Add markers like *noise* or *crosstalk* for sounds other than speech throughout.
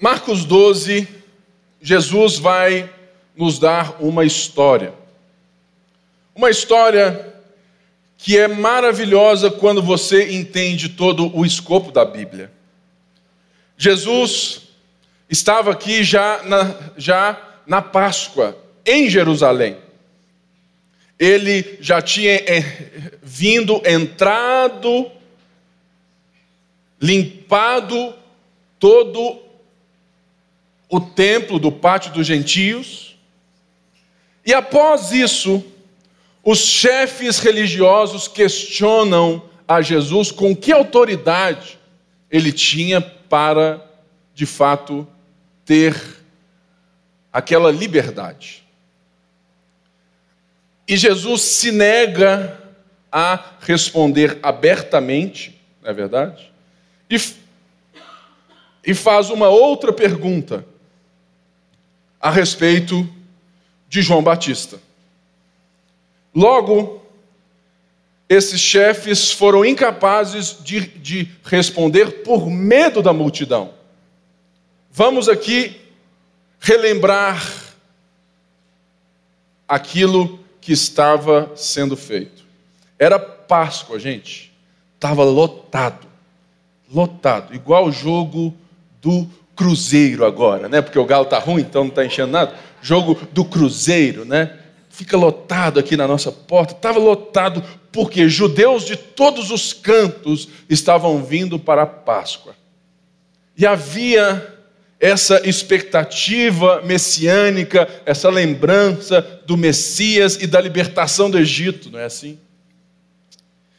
Marcos 12, Jesus vai nos dar uma história. Uma história que é maravilhosa quando você entende todo o escopo da Bíblia. Jesus estava aqui já na, já na Páscoa, em Jerusalém. Ele já tinha é, vindo, entrado, limpado todo o templo do pátio dos gentios. E após isso, os chefes religiosos questionam a Jesus com que autoridade ele tinha para, de fato, ter aquela liberdade. E Jesus se nega a responder abertamente, não é verdade? E, e faz uma outra pergunta a respeito de João Batista. Logo, esses chefes foram incapazes de, de responder por medo da multidão. Vamos aqui relembrar aquilo que estava sendo feito. Era Páscoa, gente. Estava lotado. Lotado. Igual o jogo do Cruzeiro agora, né? Porque o Galo tá ruim, então não está enchendo nada. Jogo do Cruzeiro, né? fica lotado aqui na nossa porta. Estava lotado porque judeus de todos os cantos estavam vindo para a Páscoa. E havia essa expectativa messiânica, essa lembrança do Messias e da libertação do Egito, não é assim?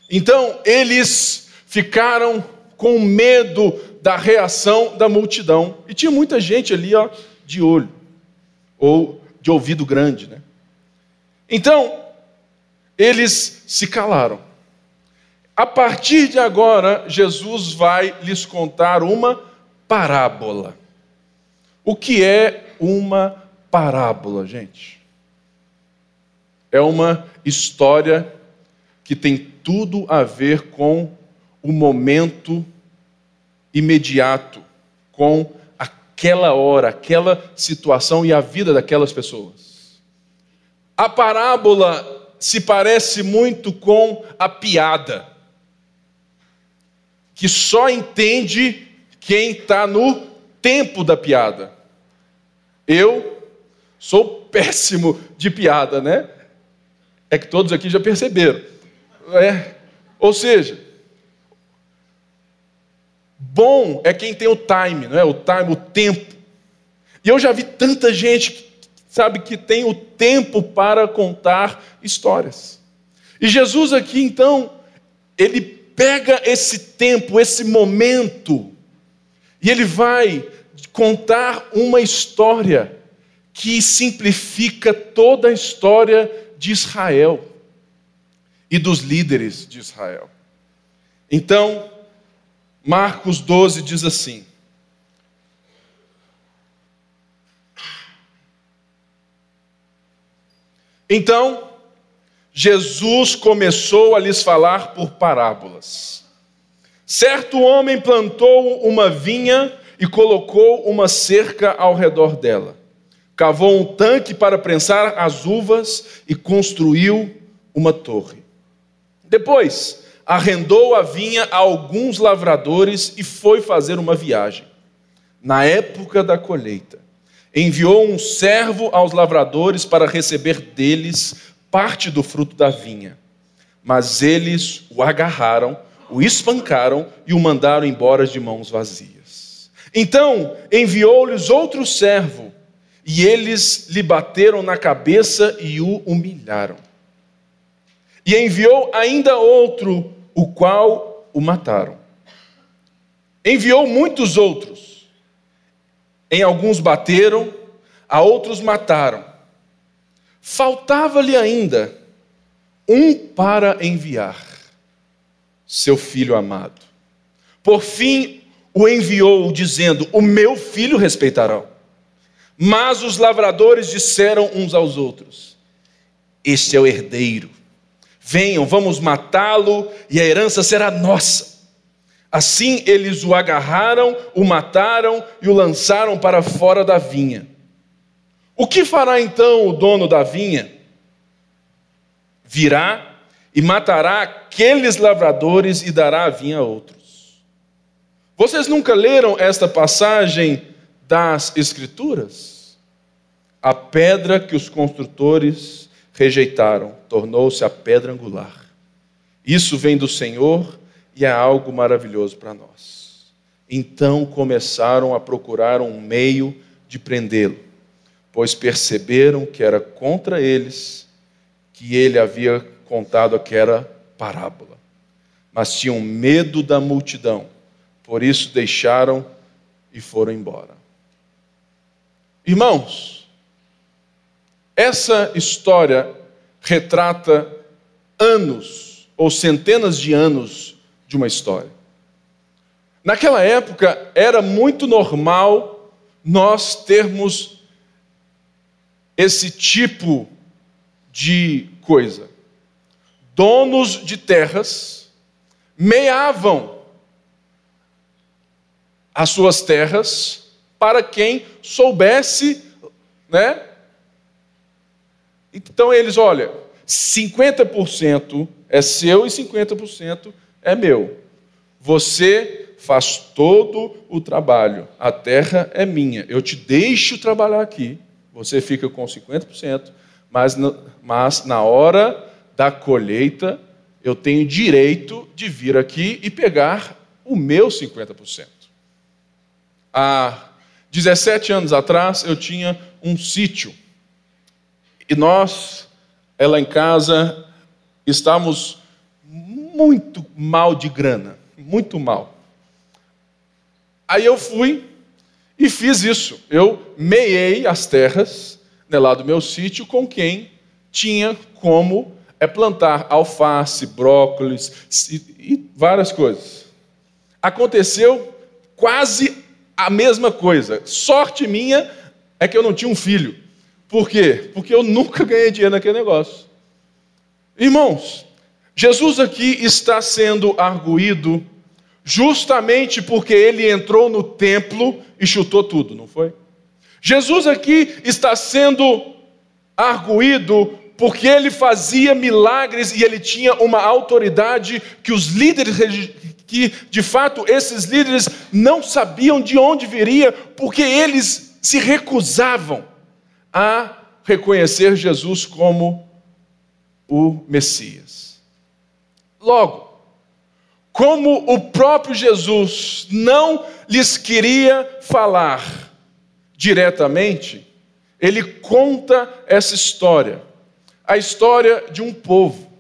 Então, eles ficaram com medo da reação da multidão. E tinha muita gente ali, ó, de olho, ou de ouvido grande, né? Então, eles se calaram. A partir de agora, Jesus vai lhes contar uma parábola. O que é uma parábola, gente? É uma história que tem tudo a ver com o momento imediato, com aquela hora, aquela situação e a vida daquelas pessoas. A parábola se parece muito com a piada, que só entende quem está no tempo da piada. Eu sou péssimo de piada, né? É que todos aqui já perceberam. É. Ou seja, bom é quem tem o time, não é? O time, o tempo. E eu já vi tanta gente sabe, que tem o tempo para contar histórias. E Jesus aqui, então, ele pega esse tempo, esse momento, e ele vai contar uma história que simplifica toda a história de Israel e dos líderes de Israel. Então, Marcos 12 diz assim: Então, Jesus começou a lhes falar por parábolas. Certo homem plantou uma vinha e colocou uma cerca ao redor dela. Cavou um tanque para prensar as uvas e construiu uma torre. Depois, arrendou a vinha a alguns lavradores e foi fazer uma viagem. Na época da colheita, enviou um servo aos lavradores para receber deles parte do fruto da vinha. Mas eles o agarraram, o espancaram e o mandaram embora de mãos vazias. Então enviou-lhes outro servo, e eles lhe bateram na cabeça e o humilharam. E enviou ainda outro, o qual o mataram. Enviou muitos outros em alguns bateram, a outros mataram. Faltava-lhe ainda um para enviar, seu filho amado. Por fim, o enviou, dizendo: O meu filho respeitarão. Mas os lavradores disseram uns aos outros: Este é o herdeiro. Venham, vamos matá-lo e a herança será nossa. Assim eles o agarraram, o mataram e o lançaram para fora da vinha. O que fará então o dono da vinha? Virá e matará aqueles lavradores e dará a vinha a outros. Vocês nunca leram esta passagem das Escrituras? A pedra que os construtores rejeitaram tornou-se a pedra angular. Isso vem do Senhor e é algo maravilhoso para nós. Então começaram a procurar um meio de prendê-lo, pois perceberam que era contra eles que ele havia contado aquela parábola. Mas tinham medo da multidão, por isso deixaram e foram embora. Irmãos, essa história retrata anos ou centenas de anos de uma história. Naquela época era muito normal nós termos esse tipo de coisa. Donos de terras meavam as suas terras para quem soubesse, né? Então eles, olha, 50% é seu e 50% é meu. Você faz todo o trabalho, a terra é minha. Eu te deixo trabalhar aqui, você fica com 50%, mas, mas na hora da colheita, eu tenho direito de vir aqui e pegar o meu 50%. Há 17 anos atrás, eu tinha um sítio. E nós, ela em casa, estávamos muito mal de grana, muito mal. Aí eu fui e fiz isso. Eu meiei as terras né, lá do meu sítio com quem tinha como é plantar alface, brócolis e, e várias coisas. Aconteceu quase a mesma coisa. Sorte minha é que eu não tinha um filho. Por quê? Porque eu nunca ganhei dinheiro naquele negócio. Irmãos, Jesus aqui está sendo arguído justamente porque ele entrou no templo e chutou tudo, não foi? Jesus aqui está sendo arguído porque ele fazia milagres e ele tinha uma autoridade que os líderes, que de fato esses líderes não sabiam de onde viria, porque eles se recusavam a reconhecer Jesus como o Messias. Logo, como o próprio Jesus não lhes queria falar diretamente, ele conta essa história, a história de um povo,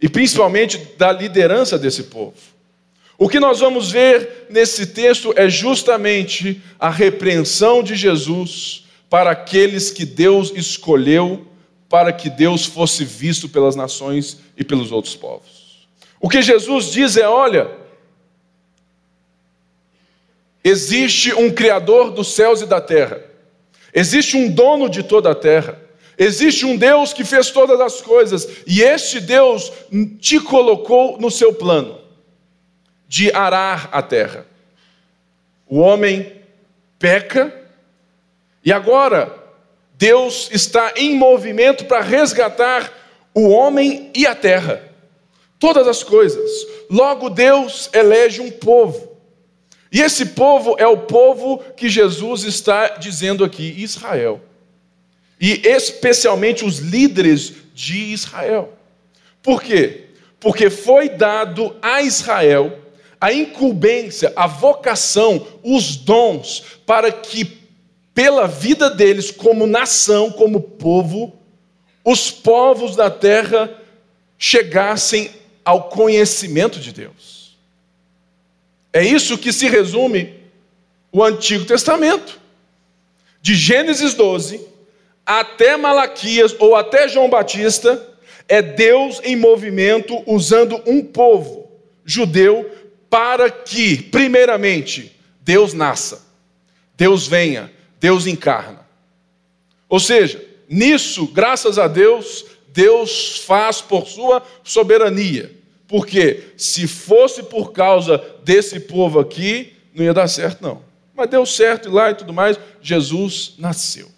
e principalmente da liderança desse povo. O que nós vamos ver nesse texto é justamente a repreensão de Jesus para aqueles que Deus escolheu para que Deus fosse visto pelas nações e pelos outros povos. O que Jesus diz é: olha, existe um Criador dos céus e da terra, existe um dono de toda a terra, existe um Deus que fez todas as coisas, e este Deus te colocou no seu plano de arar a terra. O homem peca, e agora Deus está em movimento para resgatar o homem e a terra todas as coisas. Logo, Deus elege um povo. E esse povo é o povo que Jesus está dizendo aqui, Israel. E especialmente os líderes de Israel. Por quê? Porque foi dado a Israel a incumbência, a vocação, os dons, para que, pela vida deles, como nação, como povo, os povos da terra chegassem ao conhecimento de Deus. É isso que se resume o Antigo Testamento. De Gênesis 12 até Malaquias ou até João Batista, é Deus em movimento usando um povo judeu para que, primeiramente, Deus nasça, Deus venha, Deus encarna. Ou seja, nisso, graças a Deus, Deus faz por sua soberania. porque se fosse por causa desse povo aqui, não ia dar certo, não. Mas deu certo e lá e tudo mais, Jesus nasceu.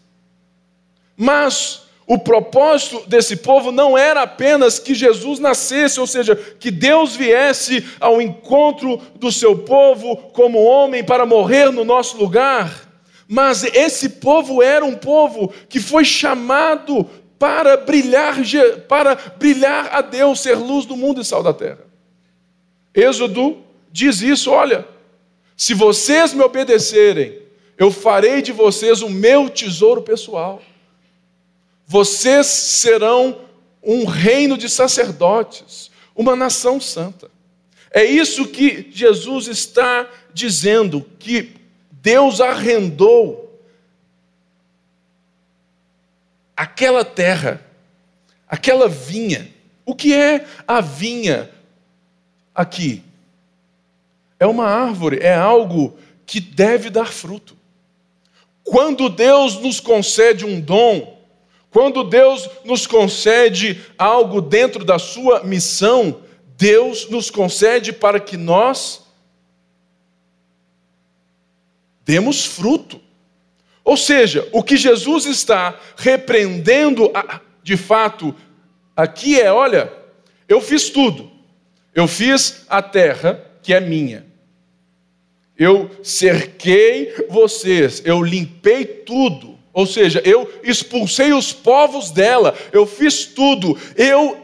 Mas o propósito desse povo não era apenas que Jesus nascesse, ou seja, que Deus viesse ao encontro do seu povo como homem para morrer no nosso lugar. Mas esse povo era um povo que foi chamado para brilhar, para brilhar a Deus, ser luz do mundo e sal da terra. Êxodo diz isso: olha, se vocês me obedecerem, eu farei de vocês o meu tesouro pessoal. Vocês serão um reino de sacerdotes, uma nação santa. É isso que Jesus está dizendo, que Deus arrendou aquela terra, aquela vinha. O que é a vinha aqui? É uma árvore, é algo que deve dar fruto. Quando Deus nos concede um dom, quando Deus nos concede algo dentro da sua missão, Deus nos concede para que nós demos fruto. Ou seja, o que Jesus está repreendendo de fato aqui é: olha, eu fiz tudo. Eu fiz a terra, que é minha. Eu cerquei vocês, eu limpei tudo. Ou seja, eu expulsei os povos dela, eu fiz tudo, eu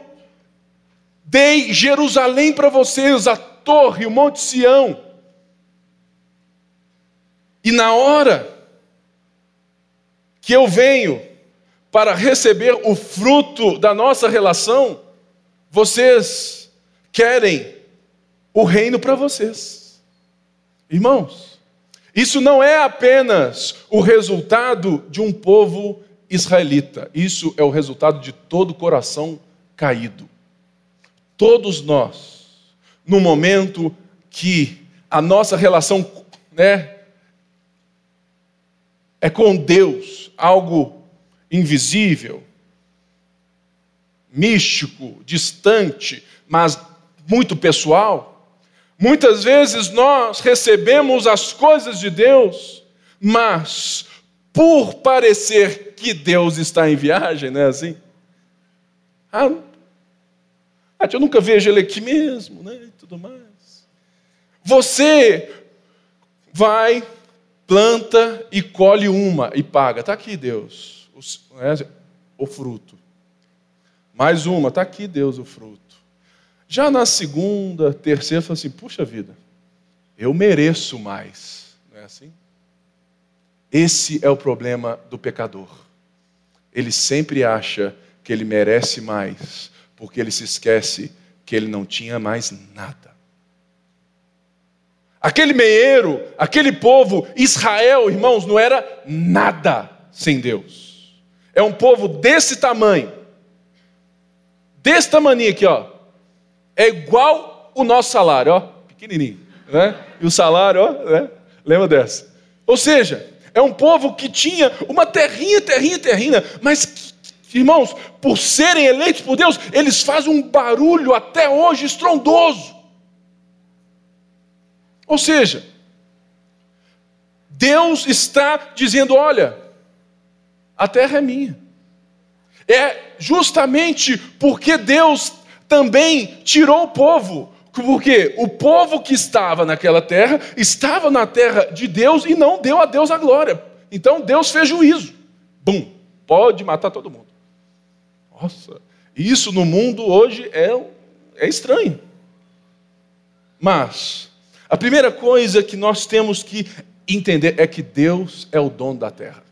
dei Jerusalém para vocês, a torre, o Monte Sião. E na hora que eu venho para receber o fruto da nossa relação, vocês querem o reino para vocês. Irmãos, isso não é apenas o resultado de um povo israelita, isso é o resultado de todo o coração caído. Todos nós, no momento que a nossa relação né, é com Deus, algo invisível, místico, distante, mas muito pessoal, Muitas vezes nós recebemos as coisas de Deus, mas por parecer que Deus está em viagem, não é assim? Ah, ah eu nunca vejo ele aqui mesmo, né? E tudo mais. Você vai, planta e colhe uma e paga. Está aqui, Deus, o, né, o fruto. Mais uma, está aqui, Deus, o fruto. Já na segunda, terceira, fala assim: puxa vida, eu mereço mais. Não é assim? Esse é o problema do pecador. Ele sempre acha que ele merece mais, porque ele se esquece que ele não tinha mais nada. Aquele meieiro, aquele povo, Israel, irmãos, não era nada sem Deus. É um povo desse tamanho, desse tamanho aqui, ó é igual o nosso salário, ó, pequenininho, né? E o salário, ó, né? Lembra dessa? Ou seja, é um povo que tinha uma terrinha, terrinha, terrinha, mas irmãos, por serem eleitos por Deus, eles fazem um barulho até hoje estrondoso. Ou seja, Deus está dizendo: olha, a terra é minha. É justamente porque Deus também tirou o povo. Porque o povo que estava naquela terra estava na terra de Deus e não deu a Deus a glória. Então Deus fez juízo. Bum, pode matar todo mundo. Nossa, isso no mundo hoje é, é estranho. Mas a primeira coisa que nós temos que entender é que Deus é o dono da terra.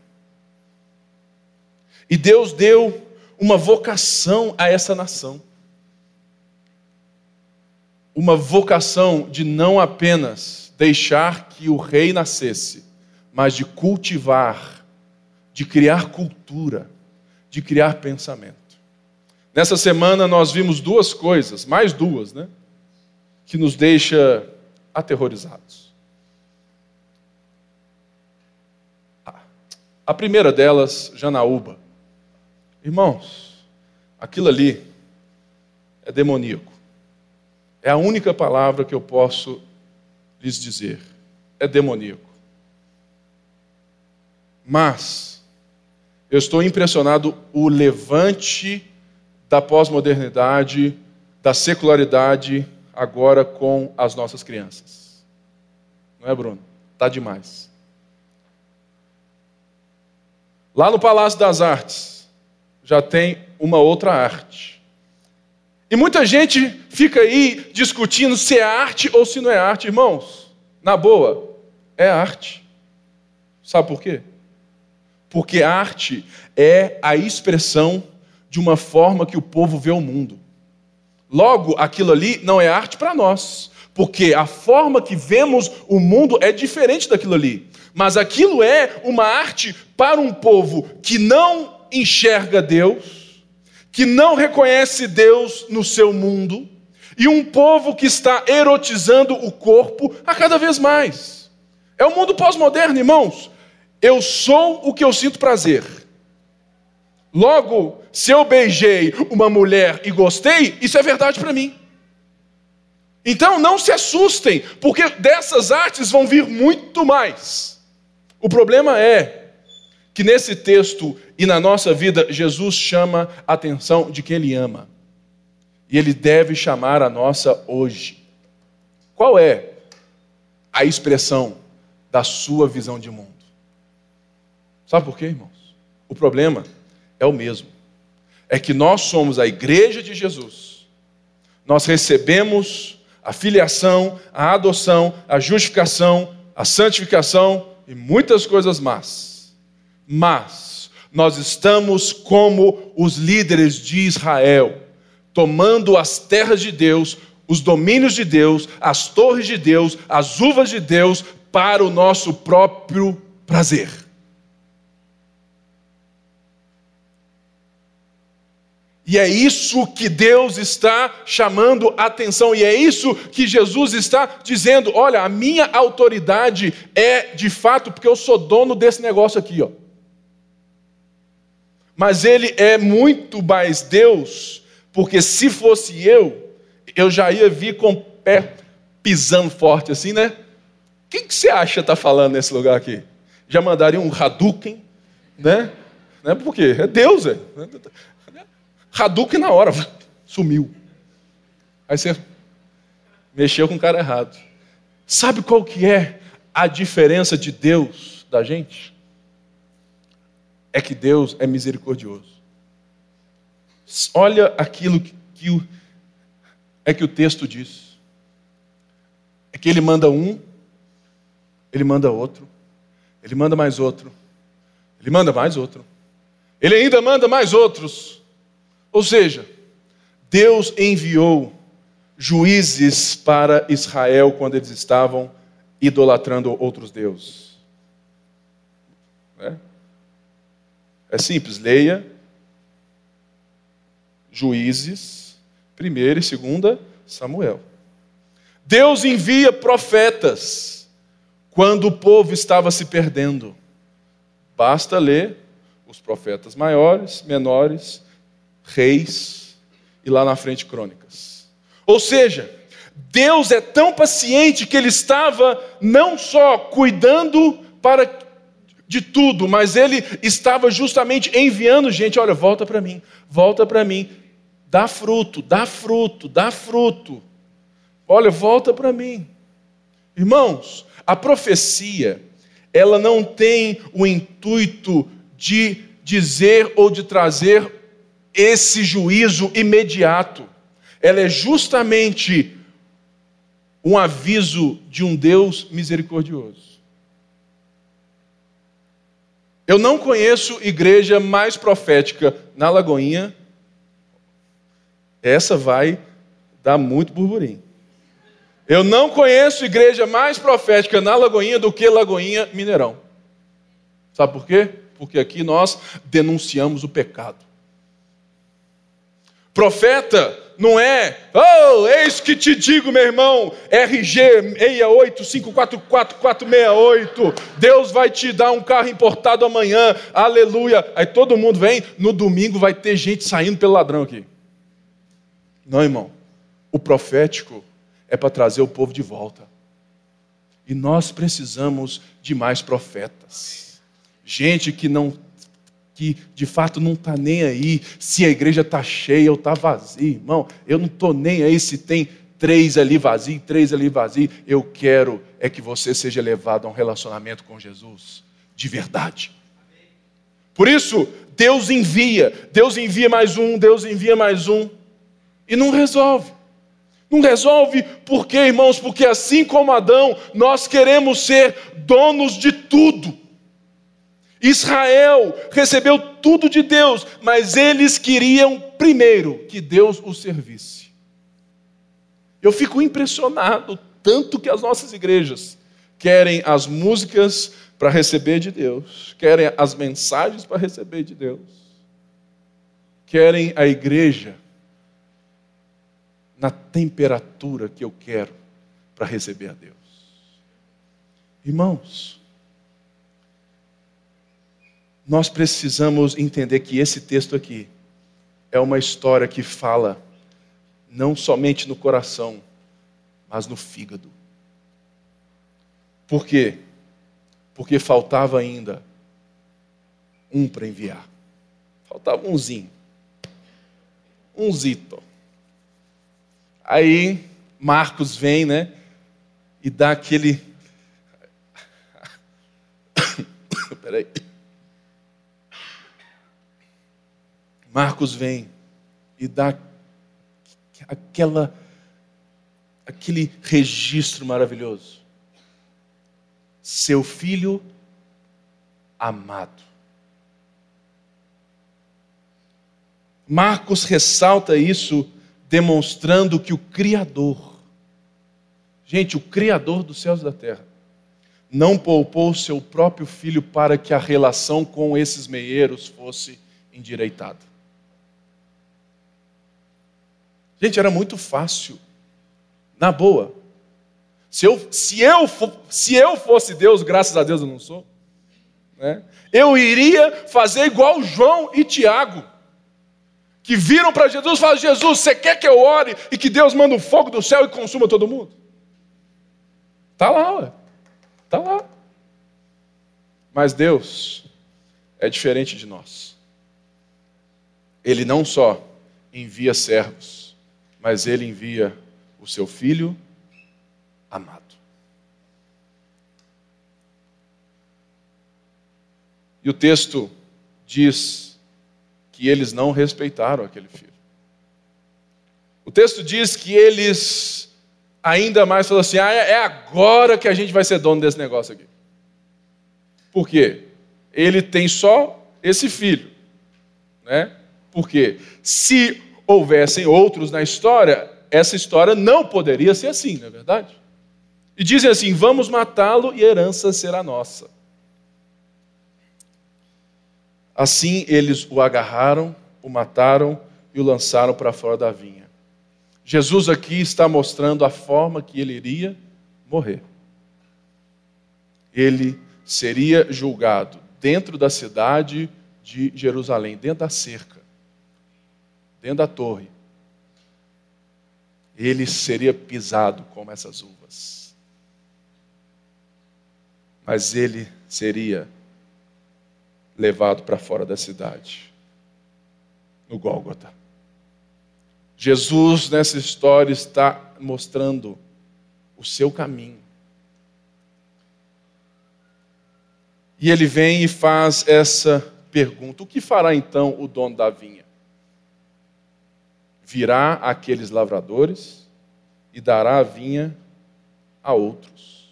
E Deus deu uma vocação a essa nação uma vocação de não apenas deixar que o rei nascesse, mas de cultivar, de criar cultura, de criar pensamento. Nessa semana nós vimos duas coisas, mais duas, né? Que nos deixa aterrorizados. A primeira delas, Janaúba. Irmãos, aquilo ali é demoníaco. É a única palavra que eu posso lhes dizer. É demoníaco. Mas eu estou impressionado o levante da pós-modernidade, da secularidade agora com as nossas crianças. Não é, Bruno? Tá demais. Lá no Palácio das Artes já tem uma outra arte. E muita gente fica aí discutindo se é arte ou se não é arte, irmãos. Na boa, é arte. Sabe por quê? Porque arte é a expressão de uma forma que o povo vê o mundo. Logo, aquilo ali não é arte para nós, porque a forma que vemos o mundo é diferente daquilo ali. Mas aquilo é uma arte para um povo que não enxerga Deus, que não reconhece Deus no seu mundo, e um povo que está erotizando o corpo a cada vez mais. É o mundo pós-moderno, irmãos. Eu sou o que eu sinto prazer. Logo, se eu beijei uma mulher e gostei, isso é verdade para mim. Então não se assustem, porque dessas artes vão vir muito mais. O problema é que nesse texto e na nossa vida, Jesus chama a atenção de quem Ele ama. E Ele deve chamar a nossa hoje. Qual é a expressão da sua visão de mundo? Sabe por quê, irmãos? O problema é o mesmo. É que nós somos a igreja de Jesus. Nós recebemos a filiação, a adoção, a justificação, a santificação e muitas coisas más. Mas nós estamos como os líderes de Israel, tomando as terras de Deus, os domínios de Deus, as torres de Deus, as uvas de Deus, para o nosso próprio prazer. E é isso que Deus está chamando atenção, e é isso que Jesus está dizendo: olha, a minha autoridade é de fato, porque eu sou dono desse negócio aqui, ó. Mas ele é muito mais Deus, porque se fosse eu, eu já ia vir com o pé pisando forte assim, né? Quem que você acha está falando nesse lugar aqui? Já mandaria um Hadouken, né? Né? Por quê? É Deus, é. Hadouken na hora, *laughs* sumiu. Aí você mexeu com o cara errado. Sabe qual que é a diferença de Deus da gente? É que Deus é misericordioso. Olha aquilo que, o, é que o texto diz. É que ele manda um, ele manda outro, ele manda mais outro, ele manda mais outro, ele ainda manda mais outros. Ou seja, Deus enviou juízes para Israel quando eles estavam idolatrando outros deuses. É, é simples, leia Juízes, primeira e segunda Samuel. Deus envia profetas quando o povo estava se perdendo. Basta ler os profetas maiores, menores, Reis e lá na frente Crônicas. Ou seja, Deus é tão paciente que ele estava não só cuidando para de tudo, mas ele estava justamente enviando gente, olha, volta para mim, volta para mim, dá fruto, dá fruto, dá fruto. Olha, volta para mim. Irmãos, a profecia, ela não tem o intuito de dizer ou de trazer esse juízo imediato. Ela é justamente um aviso de um Deus misericordioso. Eu não conheço igreja mais profética na Lagoinha. Essa vai dar muito burburinho. Eu não conheço igreja mais profética na Lagoinha do que Lagoinha Mineirão. Sabe por quê? Porque aqui nós denunciamos o pecado. Profeta não é, oh, eis que te digo, meu irmão, RG 6854468, Deus vai te dar um carro importado amanhã, aleluia. Aí todo mundo vem, no domingo vai ter gente saindo pelo ladrão aqui. Não, irmão. O profético é para trazer o povo de volta. E nós precisamos de mais profetas. Gente que não que de fato não está nem aí se a igreja está cheia ou está vazia, irmão. Eu não estou nem aí se tem três ali vazio, três ali vazio. Eu quero é que você seja levado a um relacionamento com Jesus de verdade. Por isso, Deus envia, Deus envia mais um, Deus envia mais um, e não resolve. Não resolve por quê, irmãos? Porque assim como Adão, nós queremos ser donos de tudo. Israel recebeu tudo de Deus, mas eles queriam primeiro que Deus os servisse. Eu fico impressionado tanto que as nossas igrejas querem as músicas para receber de Deus, querem as mensagens para receber de Deus, querem a igreja na temperatura que eu quero para receber a Deus. Irmãos, nós precisamos entender que esse texto aqui é uma história que fala não somente no coração, mas no fígado. Por quê? Porque faltava ainda um para enviar. Faltava umzinho. Um zito. Aí Marcos vem, né? E dá aquele. *coughs* Peraí. Marcos vem e dá aquela, aquele registro maravilhoso. Seu filho amado. Marcos ressalta isso, demonstrando que o Criador, gente, o Criador dos céus e da terra, não poupou seu próprio filho para que a relação com esses meieiros fosse endireitada. Gente, era muito fácil. Na boa. Se eu, se eu, se eu fosse Deus, graças a Deus eu não sou, né? eu iria fazer igual João e Tiago, que viram para Jesus e falaram: Jesus, você quer que eu ore e que Deus manda um fogo do céu e consuma todo mundo? Está lá, está lá. Mas Deus é diferente de nós. Ele não só envia servos, mas ele envia o seu filho amado. E o texto diz que eles não respeitaram aquele filho. O texto diz que eles ainda mais falaram assim: ah, é agora que a gente vai ser dono desse negócio aqui. Por quê? Ele tem só esse filho. Né? Por quê? Se houvessem outros na história, essa história não poderia ser assim, não é verdade? E dizem assim: vamos matá-lo e a herança será nossa. Assim eles o agarraram, o mataram e o lançaram para fora da vinha. Jesus aqui está mostrando a forma que ele iria morrer. Ele seria julgado dentro da cidade de Jerusalém, dentro da cerca dentro da torre, ele seria pisado como essas uvas. Mas ele seria levado para fora da cidade, no Gólgota. Jesus, nessa história, está mostrando o seu caminho. E ele vem e faz essa pergunta: o que fará então o dono da vinha? Virá aqueles lavradores e dará a vinha a outros.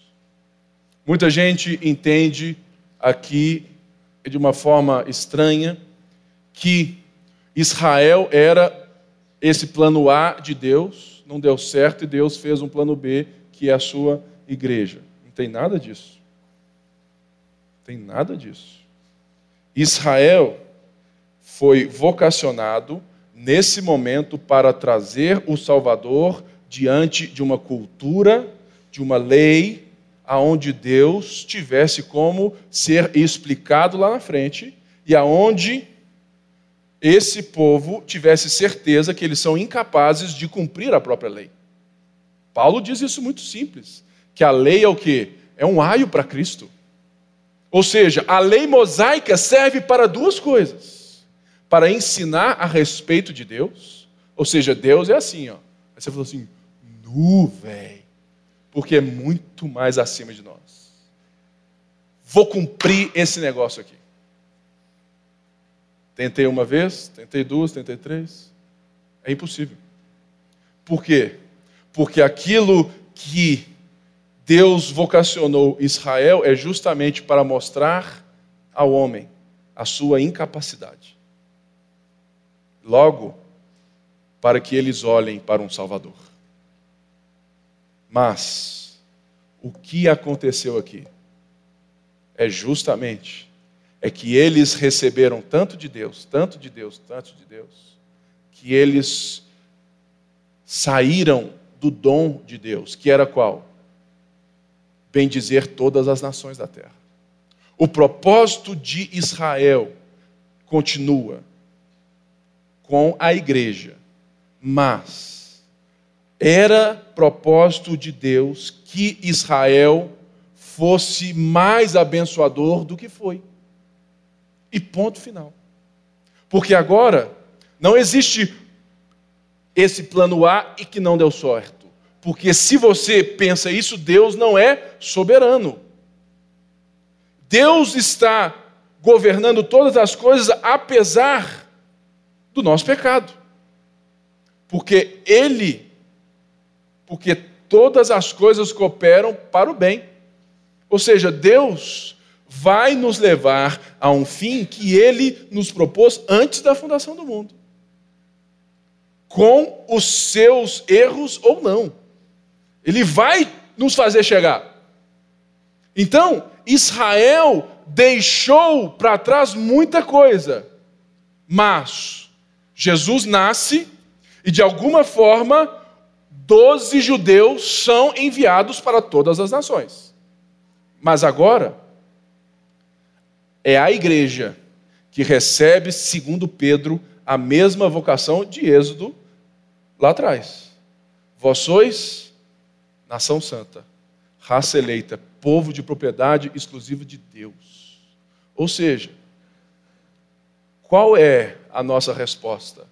Muita gente entende aqui de uma forma estranha que Israel era esse plano A de Deus, não deu certo e Deus fez um plano B, que é a sua igreja. Não tem nada disso. Não tem nada disso. Israel foi vocacionado nesse momento para trazer o Salvador diante de uma cultura, de uma lei, aonde Deus tivesse como ser explicado lá na frente e aonde esse povo tivesse certeza que eles são incapazes de cumprir a própria lei. Paulo diz isso muito simples, que a lei é o que? É um aio para Cristo. Ou seja, a lei mosaica serve para duas coisas: para ensinar a respeito de Deus, ou seja, Deus é assim, ó. Aí você falou assim, nu, velho, porque é muito mais acima de nós. Vou cumprir esse negócio aqui. Tentei uma vez, tentei duas, tentei três. É impossível. Por quê? Porque aquilo que Deus vocacionou Israel é justamente para mostrar ao homem a sua incapacidade. Logo, para que eles olhem para um Salvador. Mas, o que aconteceu aqui? É justamente é que eles receberam tanto de Deus, tanto de Deus, tanto de Deus, que eles saíram do dom de Deus, que era qual? bem dizer todas as nações da terra. O propósito de Israel continua com a igreja, mas era propósito de Deus que Israel fosse mais abençoador do que foi. E ponto final. Porque agora não existe esse plano A e que não deu certo. Porque se você pensa isso, Deus não é soberano. Deus está governando todas as coisas apesar do nosso pecado. Porque Ele, porque todas as coisas cooperam para o bem. Ou seja, Deus vai nos levar a um fim que Ele nos propôs antes da fundação do mundo. Com os seus erros ou não. Ele vai nos fazer chegar. Então, Israel deixou para trás muita coisa, mas Jesus nasce e, de alguma forma, doze judeus são enviados para todas as nações. Mas agora, é a igreja que recebe, segundo Pedro, a mesma vocação de Êxodo lá atrás. Vós sois nação santa, raça eleita, povo de propriedade exclusiva de Deus. Ou seja, qual é a nossa resposta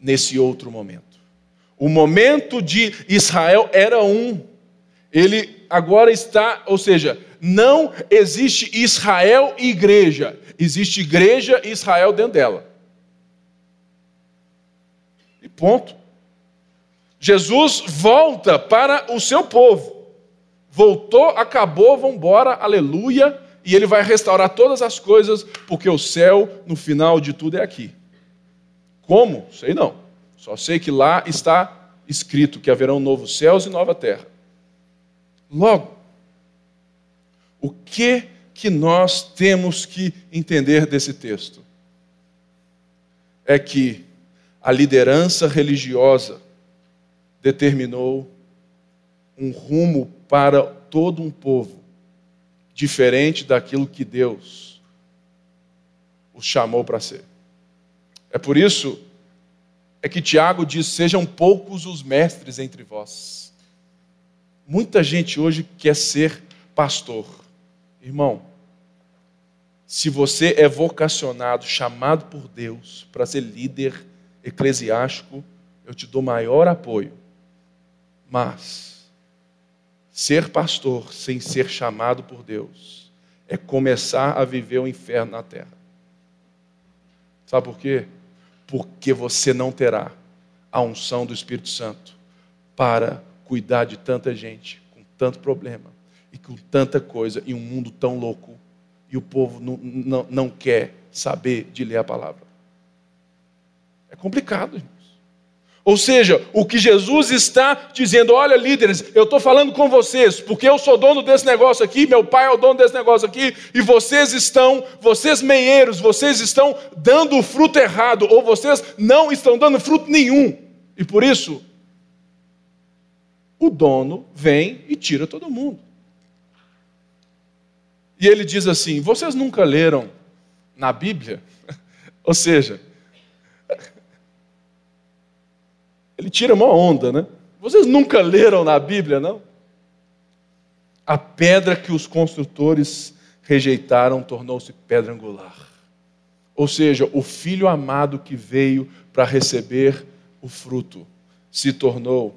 nesse outro momento? O momento de Israel era um, ele agora está, ou seja, não existe Israel e igreja, existe igreja e Israel dentro dela. E ponto. Jesus volta para o seu povo. Voltou, acabou, vamos embora, aleluia. E ele vai restaurar todas as coisas, porque o céu, no final de tudo, é aqui. Como? Sei não. Só sei que lá está escrito que haverão novos céus e nova terra. Logo, o que que nós temos que entender desse texto? É que a liderança religiosa determinou um rumo para todo um povo, diferente daquilo que Deus os chamou para ser. É por isso é que Tiago diz: sejam poucos os mestres entre vós. Muita gente hoje quer ser pastor. Irmão, se você é vocacionado, chamado por Deus para ser líder eclesiástico, eu te dou maior apoio. Mas ser pastor sem ser chamado por Deus é começar a viver o inferno na terra. Sabe por quê? Porque você não terá a unção do Espírito Santo para cuidar de tanta gente com tanto problema e com tanta coisa em um mundo tão louco e o povo não, não, não quer saber de ler a palavra. É complicado, irmão. Ou seja, o que Jesus está dizendo: olha, líderes, eu estou falando com vocês, porque eu sou dono desse negócio aqui, meu pai é o dono desse negócio aqui, e vocês estão, vocês meieiros, vocês estão dando o fruto errado, ou vocês não estão dando fruto nenhum. E por isso, o dono vem e tira todo mundo. E ele diz assim: vocês nunca leram na Bíblia? *laughs* Ou seja, ele tira uma onda, né? Vocês nunca leram na Bíblia, não? A pedra que os construtores rejeitaram tornou-se pedra angular. Ou seja, o filho amado que veio para receber o fruto se tornou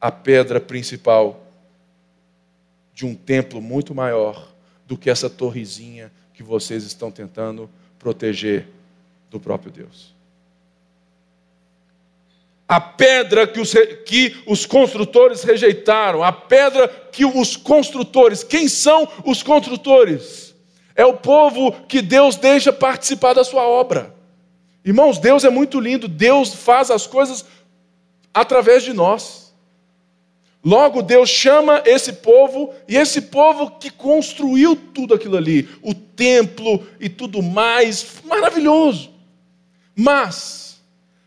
a pedra principal de um templo muito maior do que essa torrezinha que vocês estão tentando proteger do próprio Deus. A pedra que os, que os construtores rejeitaram, a pedra que os construtores, quem são os construtores? É o povo que Deus deixa participar da sua obra. Irmãos, Deus é muito lindo, Deus faz as coisas através de nós. Logo, Deus chama esse povo, e esse povo que construiu tudo aquilo ali, o templo e tudo mais, maravilhoso. Mas,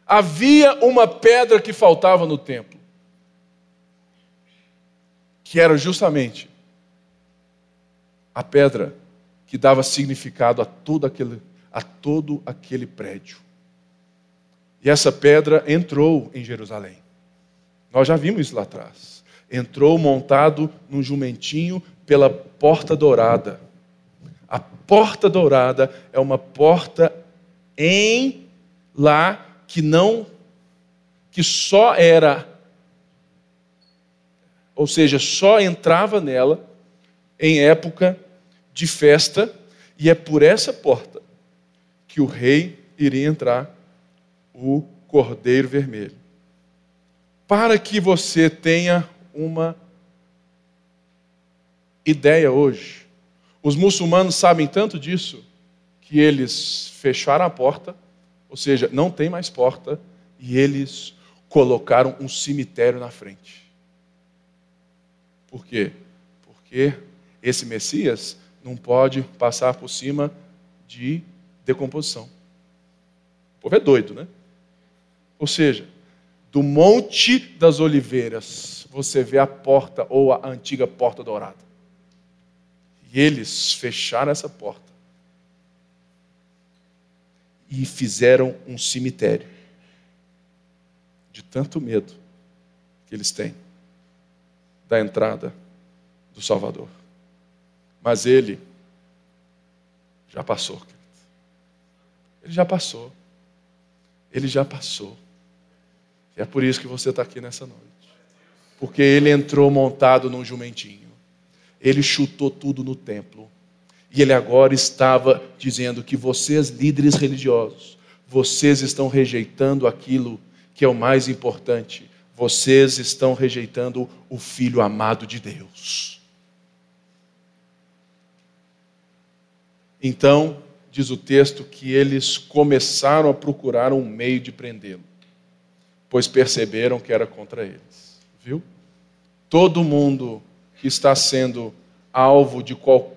havia uma pedra que faltava no templo, que era justamente a pedra que dava significado a todo aquele, a todo aquele prédio. E essa pedra entrou em Jerusalém. Nós já vimos isso lá atrás entrou montado num jumentinho pela porta dourada. A porta dourada é uma porta em lá que não que só era ou seja, só entrava nela em época de festa, e é por essa porta que o rei iria entrar, o Cordeiro Vermelho. Para que você tenha uma ideia hoje. Os muçulmanos sabem tanto disso que eles fecharam a porta, ou seja, não tem mais porta, e eles colocaram um cemitério na frente. Por quê? Porque esse Messias não pode passar por cima de decomposição. O povo é doido, né? Ou seja, do Monte das Oliveiras, você vê a porta ou a antiga porta dourada. E eles fecharam essa porta e fizeram um cemitério de tanto medo que eles têm da entrada do Salvador. Mas ele já passou. Ele já passou. Ele já passou. E é por isso que você está aqui nessa noite. Porque ele entrou montado num jumentinho. Ele chutou tudo no templo. E ele agora estava dizendo que vocês, líderes religiosos, vocês estão rejeitando aquilo que é o mais importante. Vocês estão rejeitando o filho amado de Deus. Então, diz o texto que eles começaram a procurar um meio de prendê-lo pois perceberam que era contra eles. Viu? Todo mundo que está sendo alvo de qualquer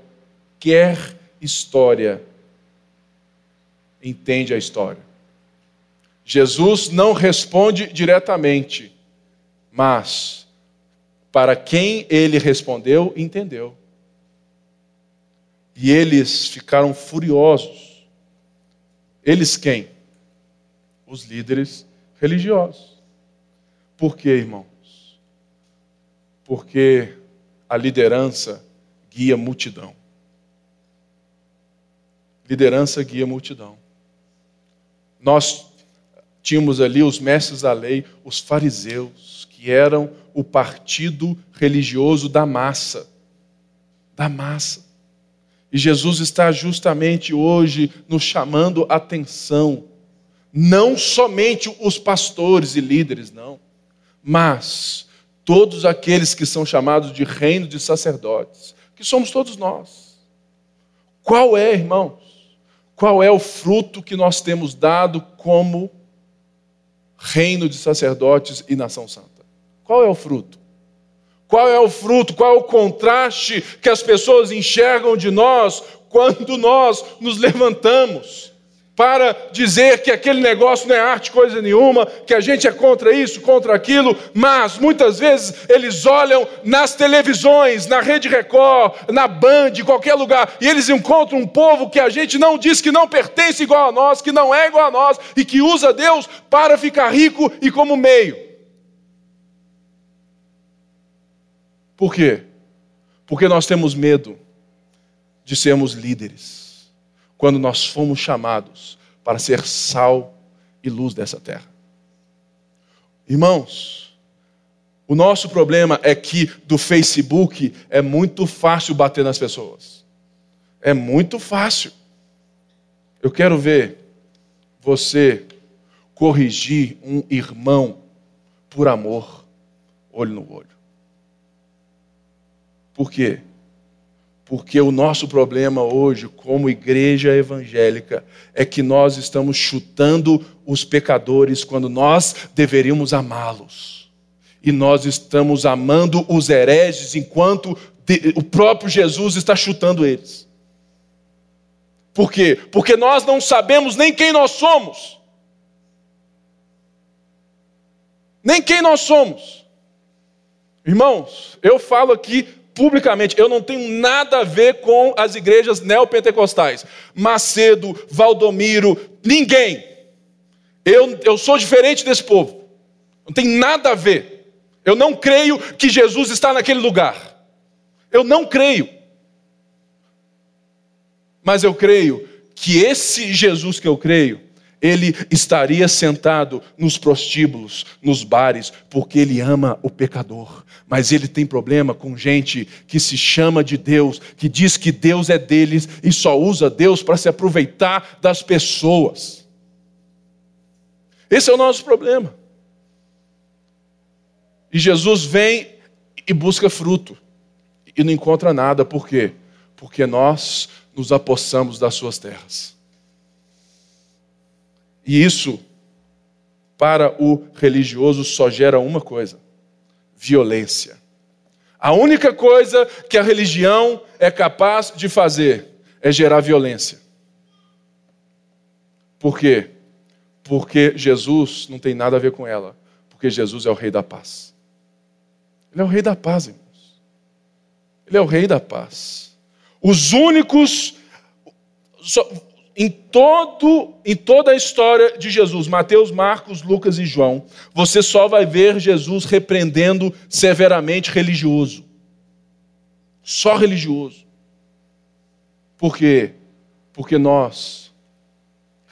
história entende a história. Jesus não responde diretamente, mas para quem ele respondeu, entendeu. E eles ficaram furiosos. Eles quem? Os líderes religiosos. Por quê, irmãos? Porque a liderança guia multidão. Liderança guia multidão. Nós tínhamos ali os mestres da lei, os fariseus, que eram o partido religioso da massa. Da massa. E Jesus está justamente hoje nos chamando a atenção não somente os pastores e líderes, não, mas todos aqueles que são chamados de reino de sacerdotes, que somos todos nós. Qual é, irmãos? Qual é o fruto que nós temos dado como reino de sacerdotes e nação santa? Qual é o fruto? Qual é o fruto? Qual é o contraste que as pessoas enxergam de nós quando nós nos levantamos? para dizer que aquele negócio não é arte coisa nenhuma, que a gente é contra isso, contra aquilo, mas muitas vezes eles olham nas televisões, na Rede Record, na Band, em qualquer lugar, e eles encontram um povo que a gente não diz que não pertence igual a nós, que não é igual a nós e que usa Deus para ficar rico e como meio. Por quê? Porque nós temos medo de sermos líderes quando nós fomos chamados para ser sal e luz dessa terra. Irmãos, o nosso problema é que do Facebook é muito fácil bater nas pessoas. É muito fácil. Eu quero ver você corrigir um irmão por amor, olho no olho. Por quê? Porque o nosso problema hoje, como igreja evangélica, é que nós estamos chutando os pecadores quando nós deveríamos amá-los. E nós estamos amando os hereges enquanto o próprio Jesus está chutando eles. Por quê? Porque nós não sabemos nem quem nós somos. Nem quem nós somos. Irmãos, eu falo aqui publicamente, eu não tenho nada a ver com as igrejas neopentecostais. Macedo, Valdomiro, ninguém. Eu, eu sou diferente desse povo. Não tem nada a ver. Eu não creio que Jesus está naquele lugar. Eu não creio. Mas eu creio que esse Jesus que eu creio, ele estaria sentado nos prostíbulos, nos bares, porque ele ama o pecador. Mas ele tem problema com gente que se chama de Deus, que diz que Deus é deles e só usa Deus para se aproveitar das pessoas. Esse é o nosso problema. E Jesus vem e busca fruto e não encontra nada, por quê? Porque nós nos apossamos das suas terras. E isso, para o religioso, só gera uma coisa: violência. A única coisa que a religião é capaz de fazer é gerar violência. Por quê? Porque Jesus não tem nada a ver com ela. Porque Jesus é o Rei da paz. Ele é o Rei da paz, irmãos. Ele é o Rei da paz. Os únicos em, todo, em toda a história de Jesus, Mateus, Marcos, Lucas e João, você só vai ver Jesus repreendendo severamente religioso. Só religioso. Por quê? Porque nós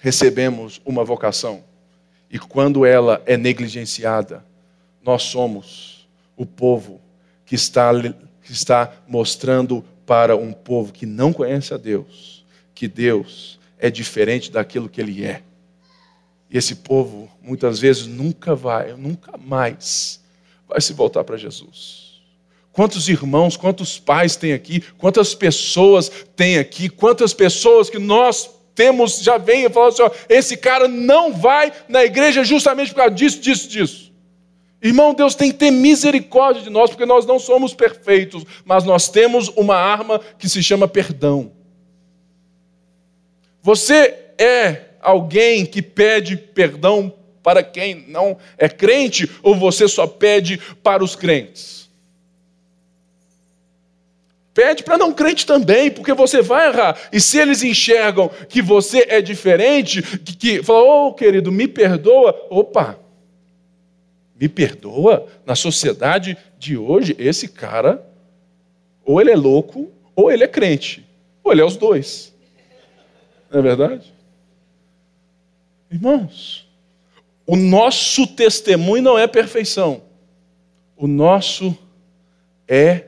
recebemos uma vocação e quando ela é negligenciada, nós somos o povo que está, que está mostrando para um povo que não conhece a Deus que Deus é diferente daquilo que ele é. E esse povo, muitas vezes, nunca vai, nunca mais vai se voltar para Jesus. Quantos irmãos, quantos pais tem aqui, quantas pessoas tem aqui, quantas pessoas que nós temos já vem e falam assim: ó, esse cara não vai na igreja justamente por causa disso, disso, disso. Irmão, Deus tem que ter misericórdia de nós, porque nós não somos perfeitos, mas nós temos uma arma que se chama perdão. Você é alguém que pede perdão para quem não é crente ou você só pede para os crentes? Pede para não crente também, porque você vai errar. E se eles enxergam que você é diferente, que, que fala, ô oh, querido, me perdoa, opa, me perdoa, na sociedade de hoje, esse cara, ou ele é louco, ou ele é crente, ou ele é os dois. Não é verdade? Irmãos, o nosso testemunho não é perfeição. O nosso é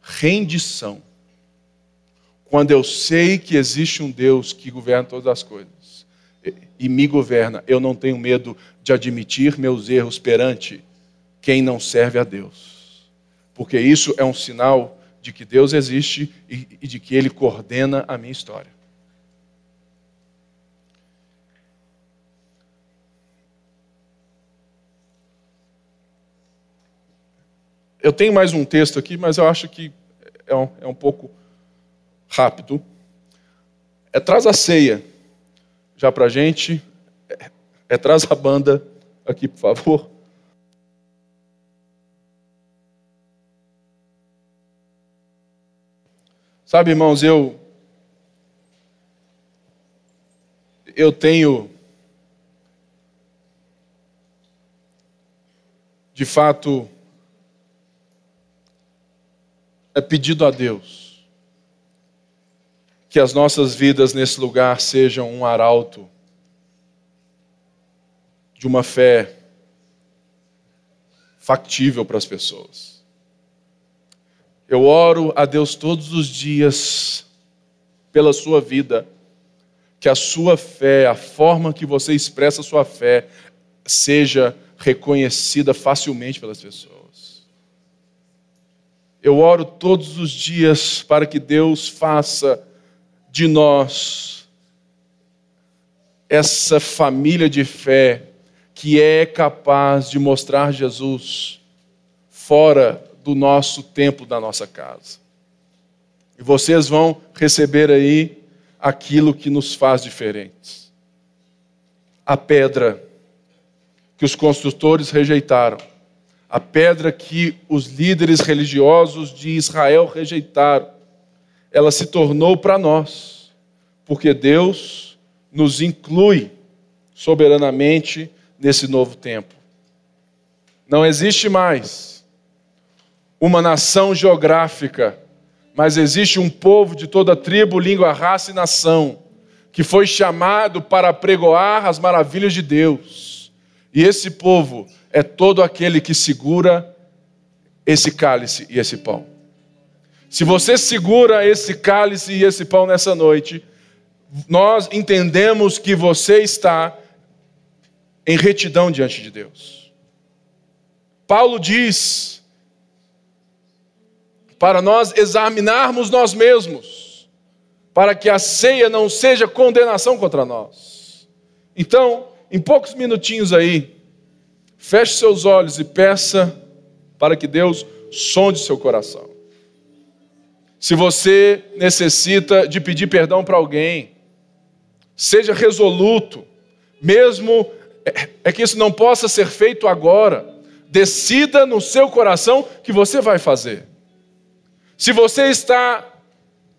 rendição. Quando eu sei que existe um Deus que governa todas as coisas e me governa, eu não tenho medo de admitir meus erros perante quem não serve a Deus. Porque isso é um sinal de que Deus existe e, de que Ele coordena a minha história. Eu tenho mais um texto aqui, mas eu acho que é um, é um pouco rápido. É traz a ceia já para a gente. É, é traz a banda aqui, por favor. Sabe, irmãos, eu eu tenho de fato é pedido a Deus que as nossas vidas nesse lugar sejam um arauto de uma fé factível para as pessoas. Eu oro a Deus todos os dias pela sua vida, que a sua fé, a forma que você expressa a sua fé, seja reconhecida facilmente pelas pessoas. Eu oro todos os dias para que Deus faça de nós essa família de fé que é capaz de mostrar Jesus fora do nosso templo, da nossa casa. E vocês vão receber aí aquilo que nos faz diferentes. A pedra que os construtores rejeitaram, a pedra que os líderes religiosos de Israel rejeitaram, ela se tornou para nós, porque Deus nos inclui soberanamente nesse novo tempo. Não existe mais uma nação geográfica, mas existe um povo de toda tribo, língua, raça e nação, que foi chamado para pregoar as maravilhas de Deus. E esse povo é todo aquele que segura esse cálice e esse pão. Se você segura esse cálice e esse pão nessa noite, nós entendemos que você está em retidão diante de Deus. Paulo diz para nós examinarmos nós mesmos, para que a ceia não seja condenação contra nós. Então, em poucos minutinhos aí, feche seus olhos e peça para que Deus sonde seu coração. Se você necessita de pedir perdão para alguém, seja resoluto, mesmo é que isso não possa ser feito agora. Decida no seu coração que você vai fazer. Se você está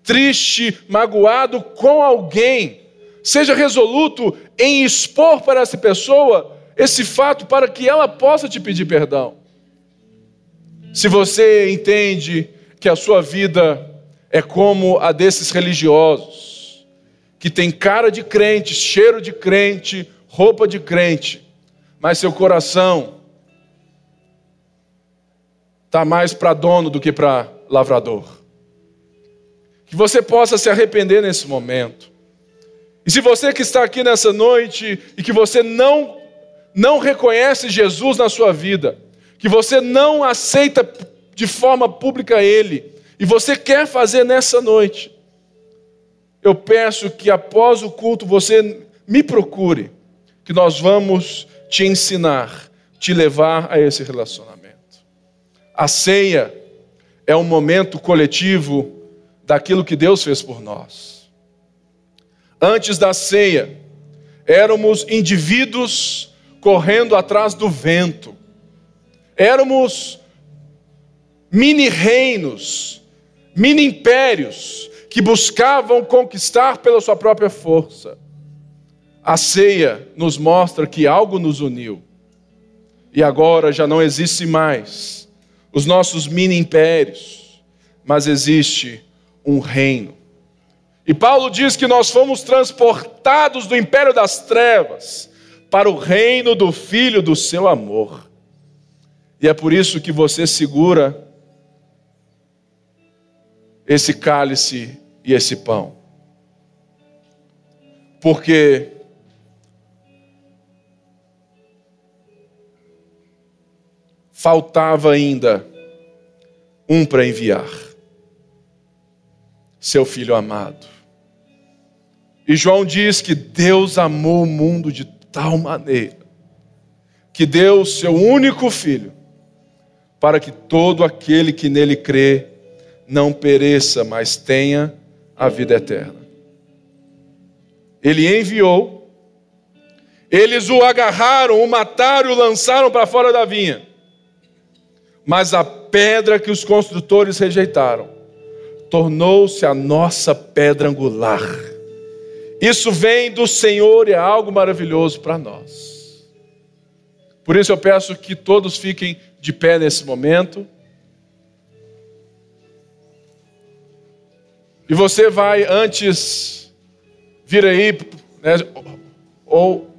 triste, magoado com alguém, seja resoluto em expor para essa pessoa esse fato para que ela possa te pedir perdão. Se você entende que a sua vida é como a desses religiosos, que tem cara de crente, cheiro de crente, roupa de crente, mas seu coração está mais para dono do que para lavrador. Que você possa se arrepender nesse momento. E se você que está aqui nessa noite e que você não não reconhece Jesus na sua vida, que você não aceita de forma pública ele, e você quer fazer nessa noite, eu peço que após o culto você me procure que nós vamos te ensinar, te levar a esse relacionamento. A ceia é um momento coletivo daquilo que Deus fez por nós. Antes da ceia, éramos indivíduos correndo atrás do vento, éramos mini-reinos, mini-impérios que buscavam conquistar pela sua própria força. A ceia nos mostra que algo nos uniu. E agora já não existe mais os nossos mini impérios, mas existe um reino. E Paulo diz que nós fomos transportados do império das trevas para o reino do filho do seu amor. E é por isso que você segura esse cálice e esse pão. Porque faltava ainda um para enviar: seu filho amado. E João diz que Deus amou o mundo de tal maneira que deu seu único filho para que todo aquele que nele crê não pereça, mas tenha a vida eterna. Ele enviou, eles o agarraram, o mataram e o lançaram para fora da vinha. Mas a pedra que os construtores rejeitaram tornou-se a nossa pedra angular. Isso vem do Senhor e é algo maravilhoso para nós. Por isso eu peço que todos fiquem de pé nesse momento. E você vai antes vir aí, né, ou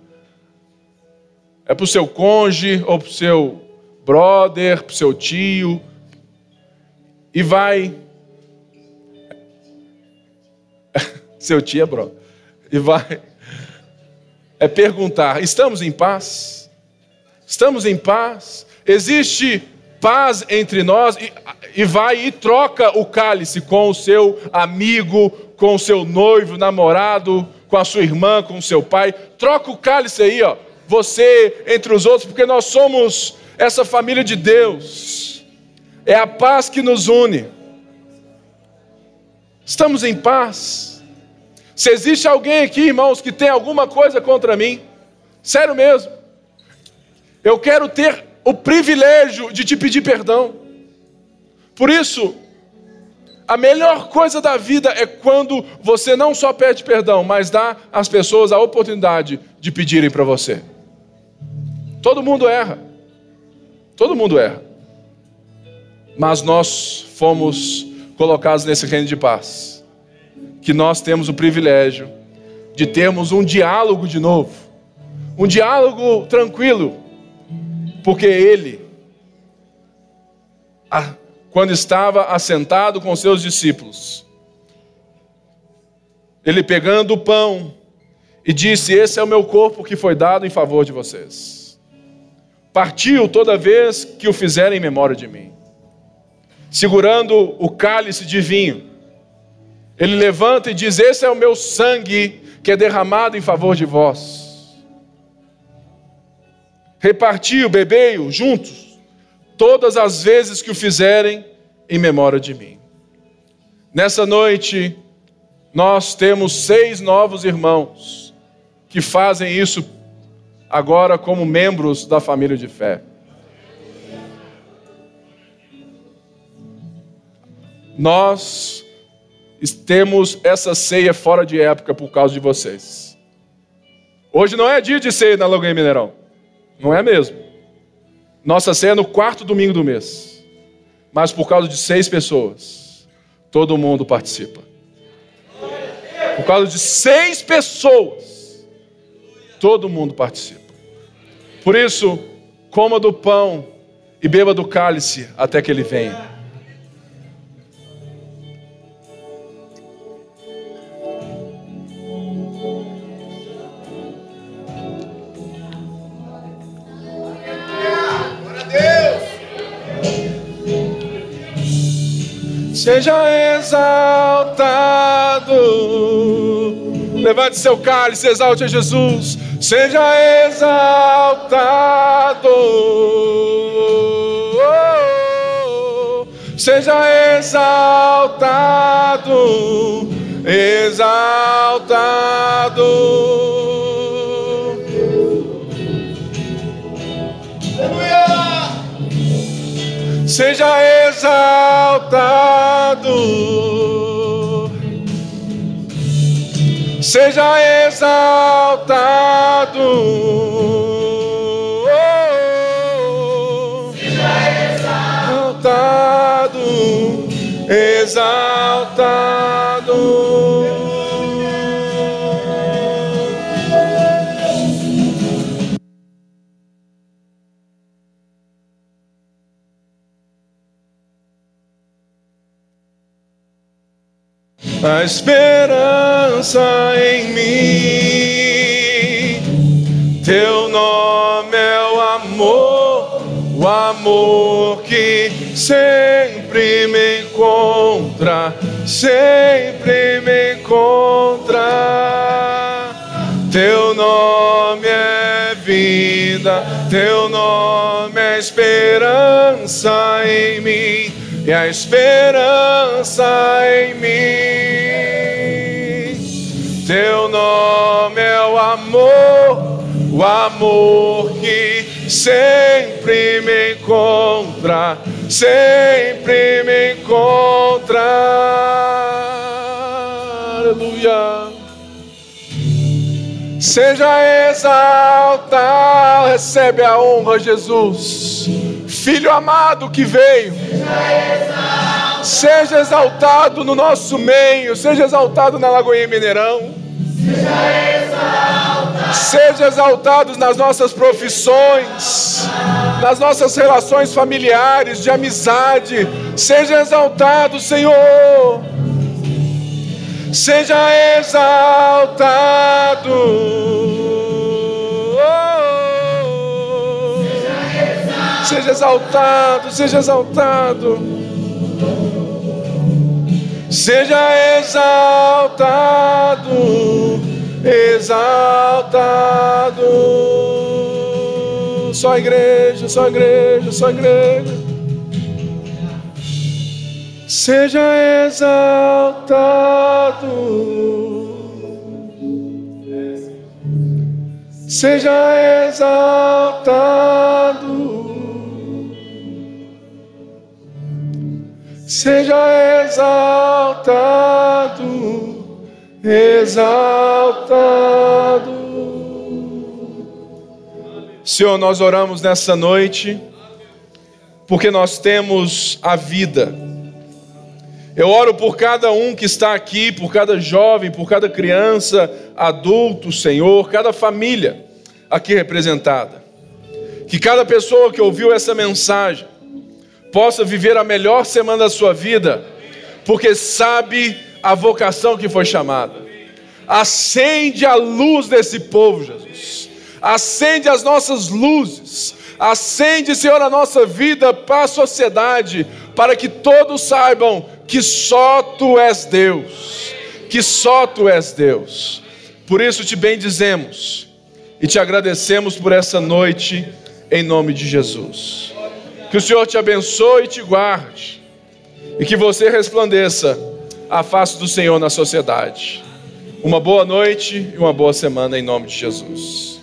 é para o seu cônjuge, ou para o seu brother, para o seu tio, e vai. *laughs* seu tio é brother. E vai. É perguntar: estamos em paz? Estamos em paz? Existe paz entre nós? E, e vai e troca o cálice com o seu amigo, com o seu noivo, namorado, com a sua irmã, com o seu pai. Troca o cálice aí, ó. Você entre os outros, porque nós somos essa família de Deus. É a paz que nos une. Estamos em paz. Se existe alguém aqui, irmãos, que tem alguma coisa contra mim, sério mesmo, eu quero ter o privilégio de te pedir perdão. Por isso, a melhor coisa da vida é quando você não só pede perdão, mas dá às pessoas a oportunidade de pedirem para você. Todo mundo erra. Todo mundo erra. Mas nós fomos colocados nesse reino de paz. Que nós temos o privilégio de termos um diálogo de novo. Um diálogo tranquilo. Porque ele, quando estava assentado com seus discípulos, ele pegando o pão e disse: Esse é o meu corpo que foi dado em favor de vocês. Partiu toda vez que o fizerem em memória de mim. Segurando o cálice de vinho, ele levanta e diz: Esse é o meu sangue que é derramado em favor de vós. Repartiu, bebei-o juntos todas as vezes que o fizerem em memória de mim. Nessa noite, nós temos seis novos irmãos que fazem isso agora como membros da família de fé. Nós temos essa ceia fora de época por causa de vocês. Hoje não é dia de ceia na Lagoinha Mineirão. Não é mesmo. Nossa ceia é no quarto domingo do mês. Mas por causa de seis pessoas, todo mundo participa. Por causa de seis pessoas, todo mundo participa. Por isso, coma do pão e beba do cálice até que ele venha. Seja exaltado. Levante seu cálice, exalte a Jesus. Seja exaltado. Seja exaltado. Exaltado. seja exaltado, seja exaltado, seja exaltado, exaltado. A esperança em mim. Teu nome é o amor, o amor que sempre me encontra, sempre me encontra. Teu nome é vida, teu nome é esperança em mim e a esperança em mim. Teu nome é o amor, o amor que sempre me encontra, sempre me encontra. Aleluia. Seja exaltado, recebe a honra, Jesus. Filho amado que veio. Seja exaltado Seja exaltado no nosso meio, seja exaltado na Lagoinha Mineirão. Seja exaltado. Seja exaltado nas nossas profissões, nas nossas relações familiares, de amizade. Seja exaltado, Senhor. Seja exaltado. Seja exaltado, seja exaltado. Seja exaltado, exaltado. Só igreja, só igreja, só igreja. Seja exaltado. Seja exaltado. Seja exaltado, exaltado. Senhor, nós oramos nessa noite, porque nós temos a vida. Eu oro por cada um que está aqui, por cada jovem, por cada criança, adulto, Senhor, cada família aqui representada. Que cada pessoa que ouviu essa mensagem possa viver a melhor semana da sua vida, porque sabe a vocação que foi chamada. Acende a luz desse povo, Jesus. Acende as nossas luzes. Acende, Senhor, a nossa vida para a sociedade, para que todos saibam que só Tu és Deus. Que só Tu és Deus. Por isso te bendizemos e te agradecemos por essa noite, em nome de Jesus. Que o Senhor te abençoe e te guarde. E que você resplandeça a face do Senhor na sociedade. Uma boa noite e uma boa semana em nome de Jesus.